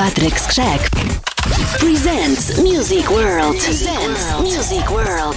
Patrick Skrzek presents Music World. Presents Music World.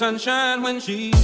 Sunshine when she's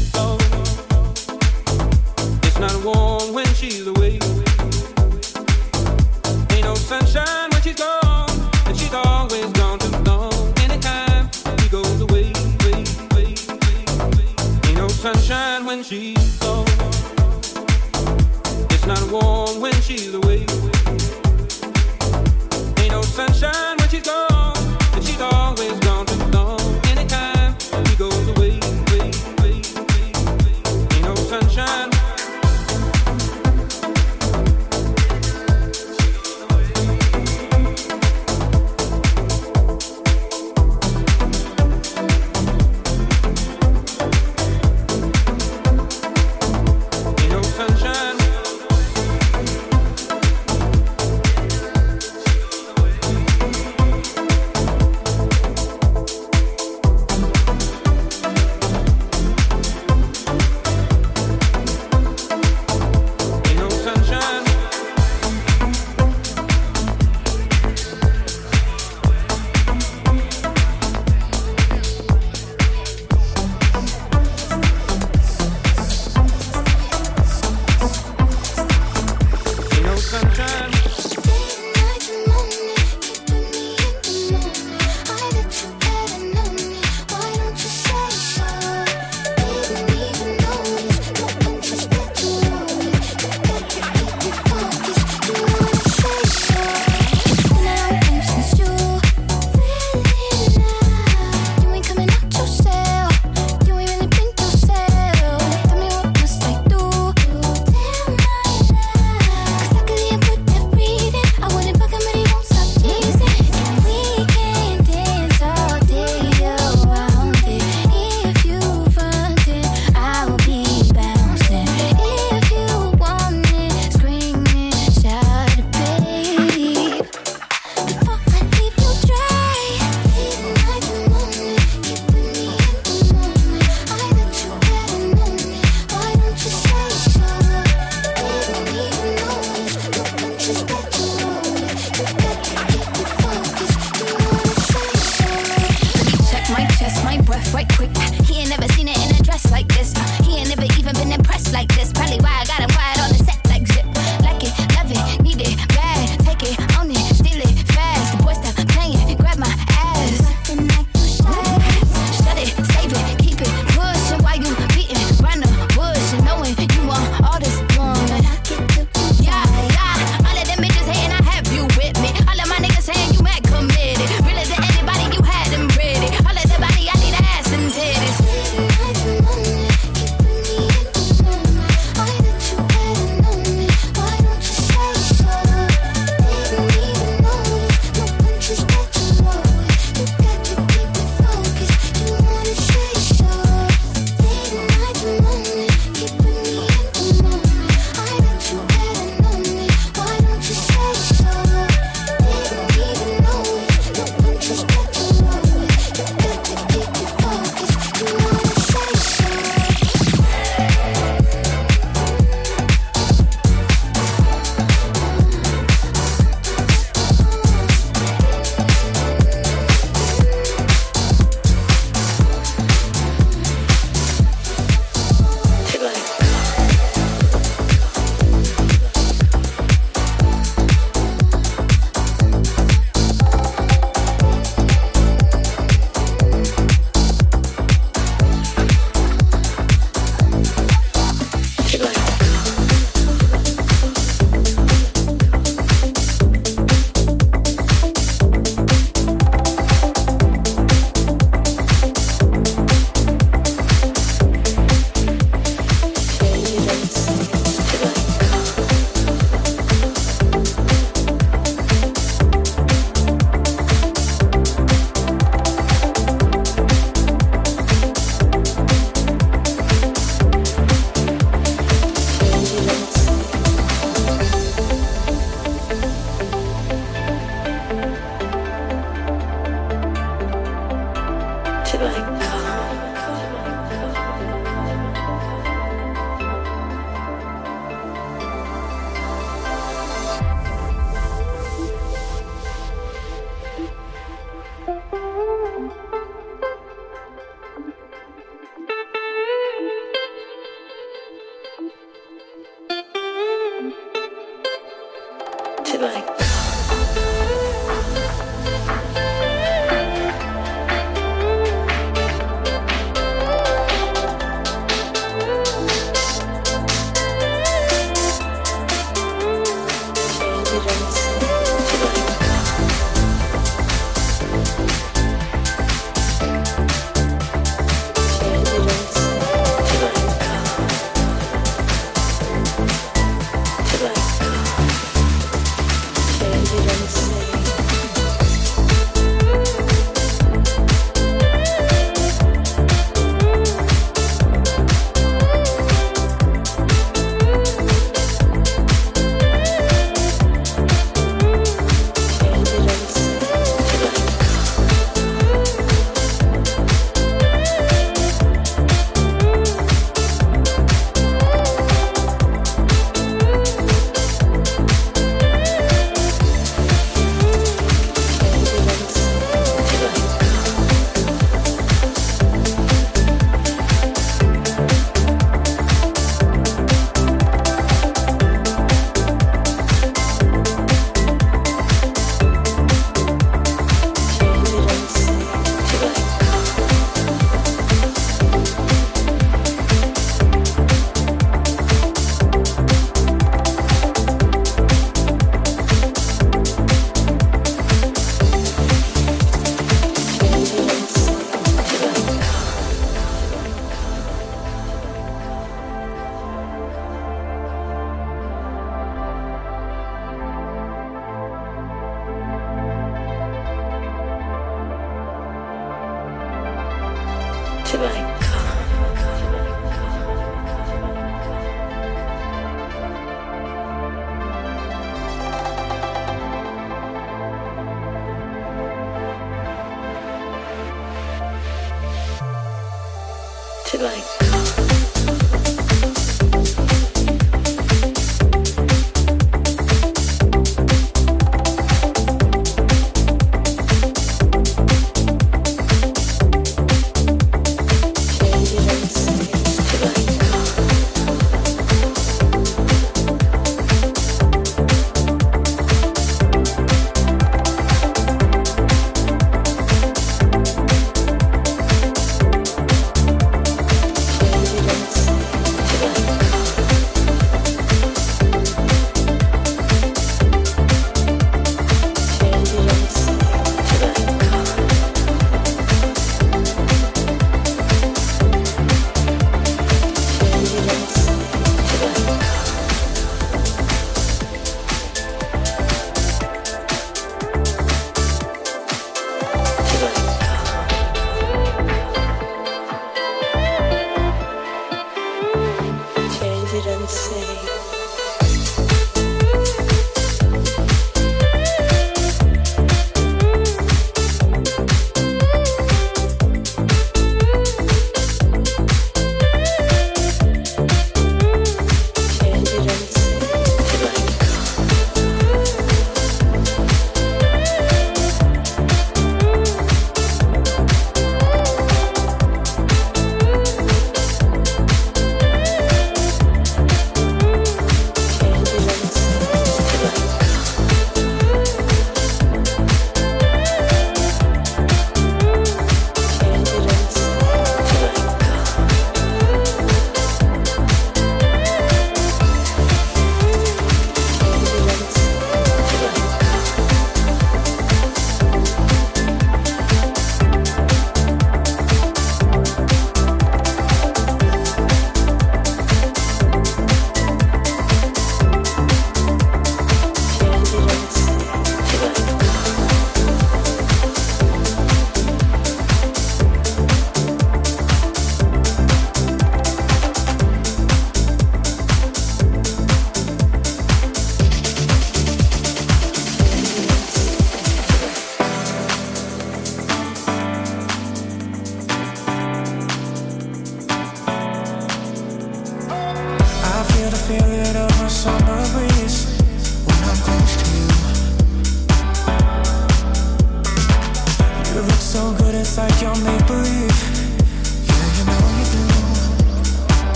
quick.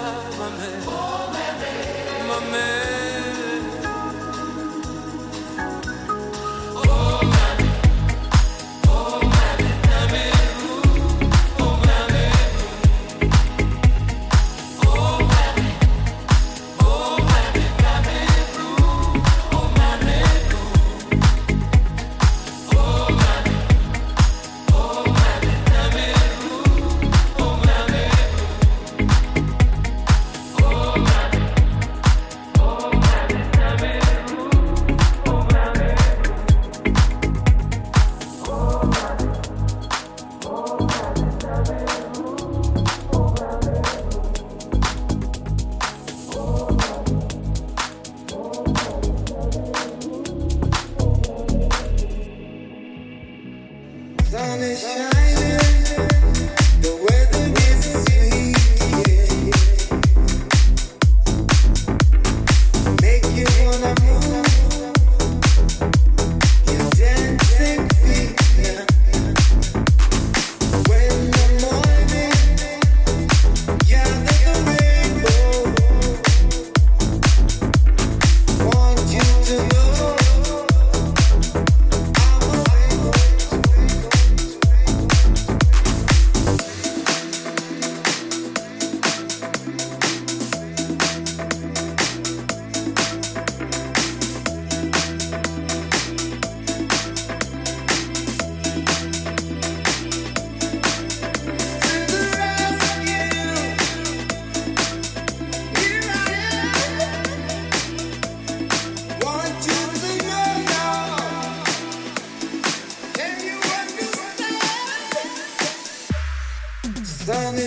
my oh, my man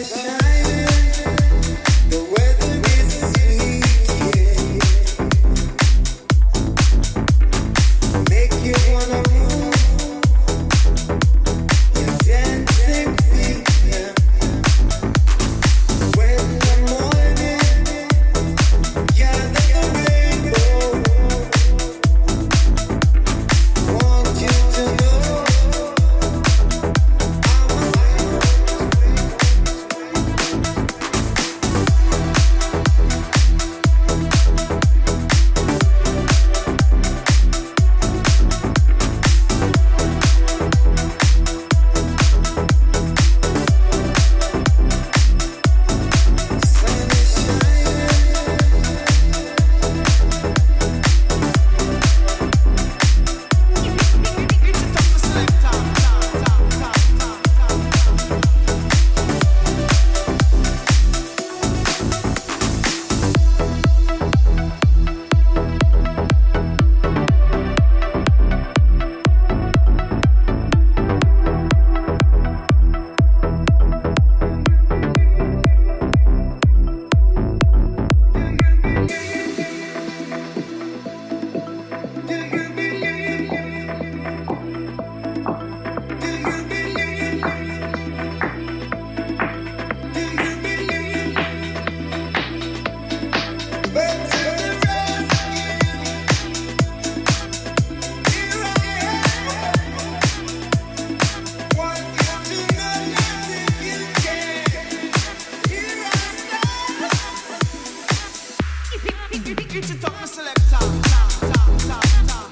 pressure. It's a top selector.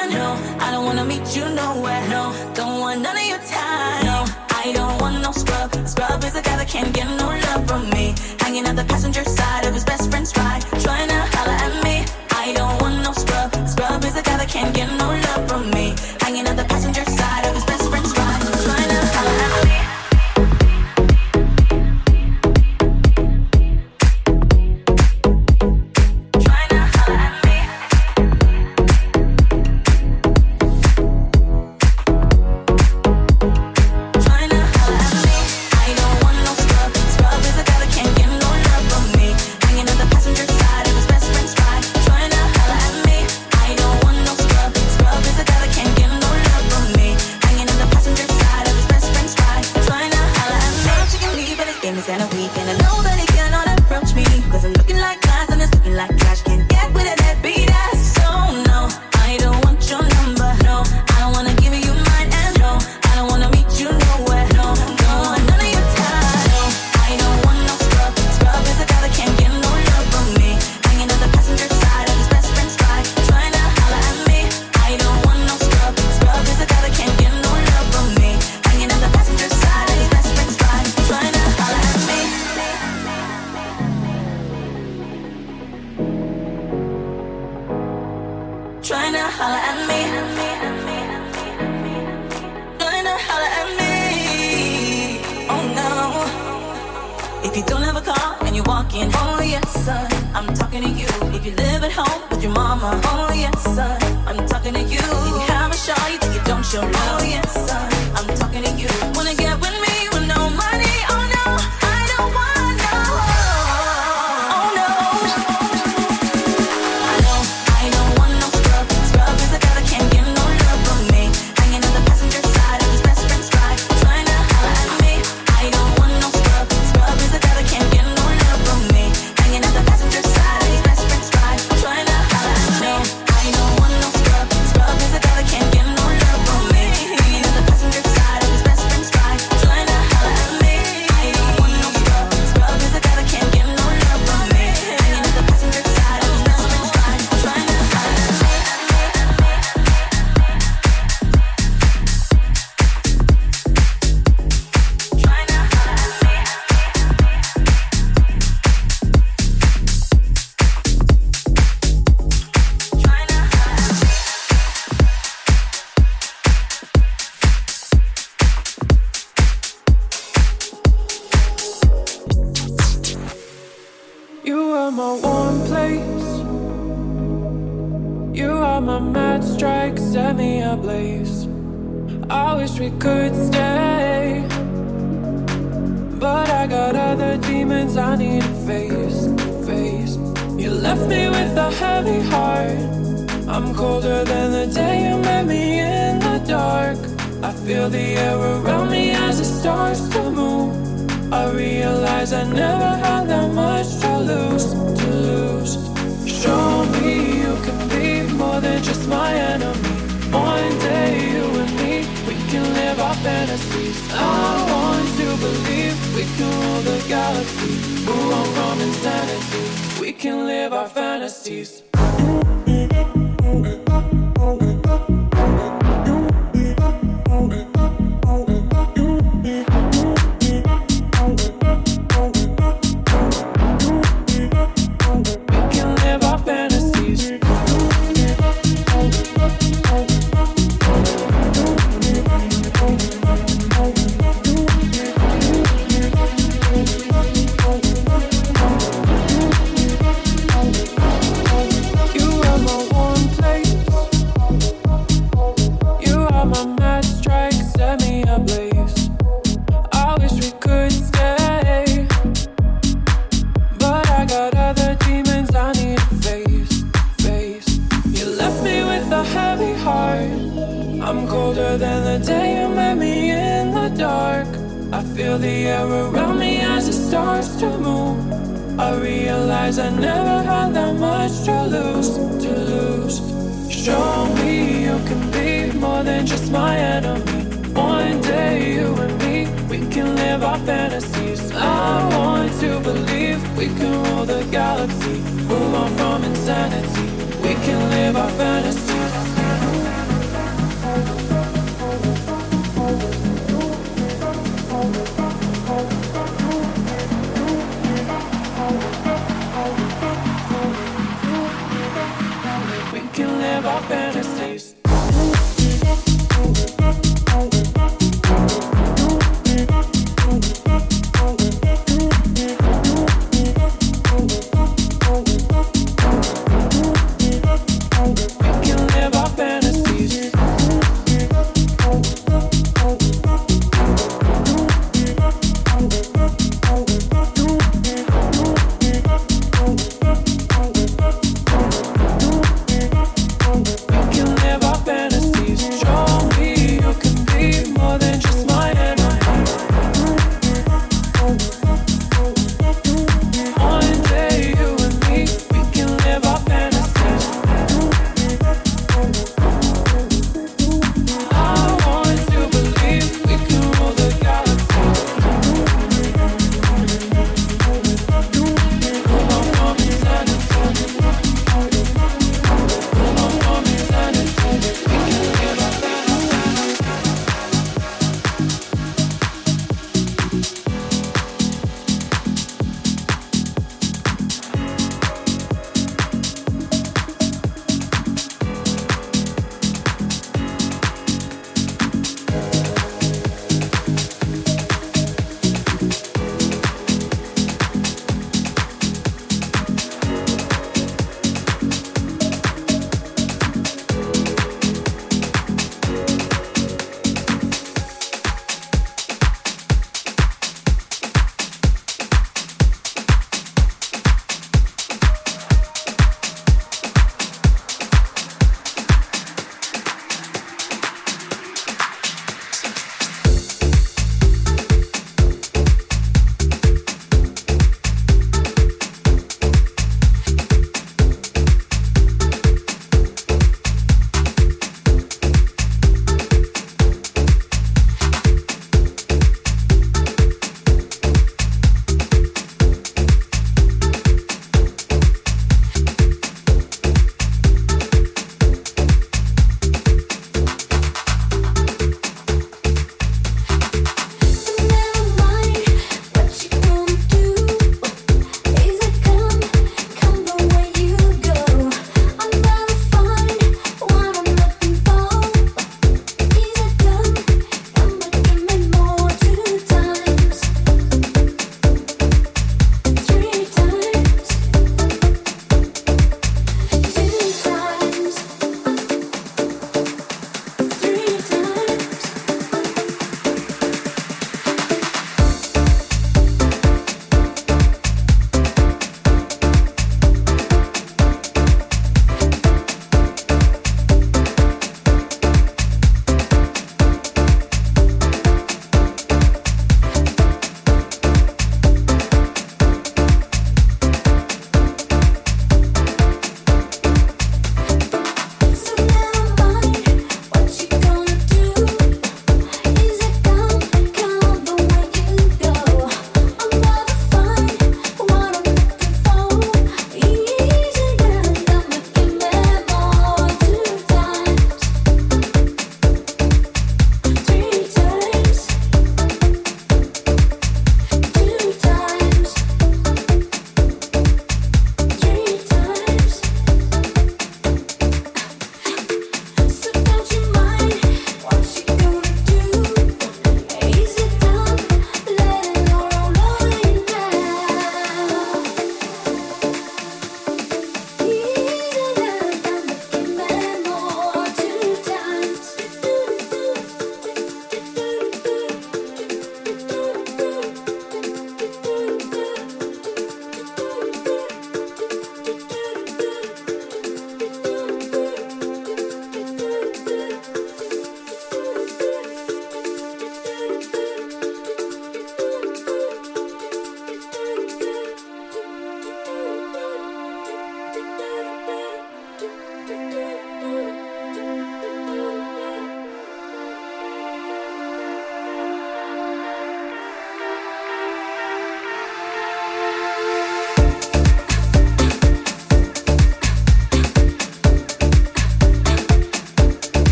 And no, I don't wanna meet you nowhere. No, don't want none of your time. No, I don't want no scrub. Scrub is a guy that can't get no love from me. Hanging out the passenger side of his best friend's ride, trying to holler at me. I don't want no scrub. Scrub is a guy that can't get no love.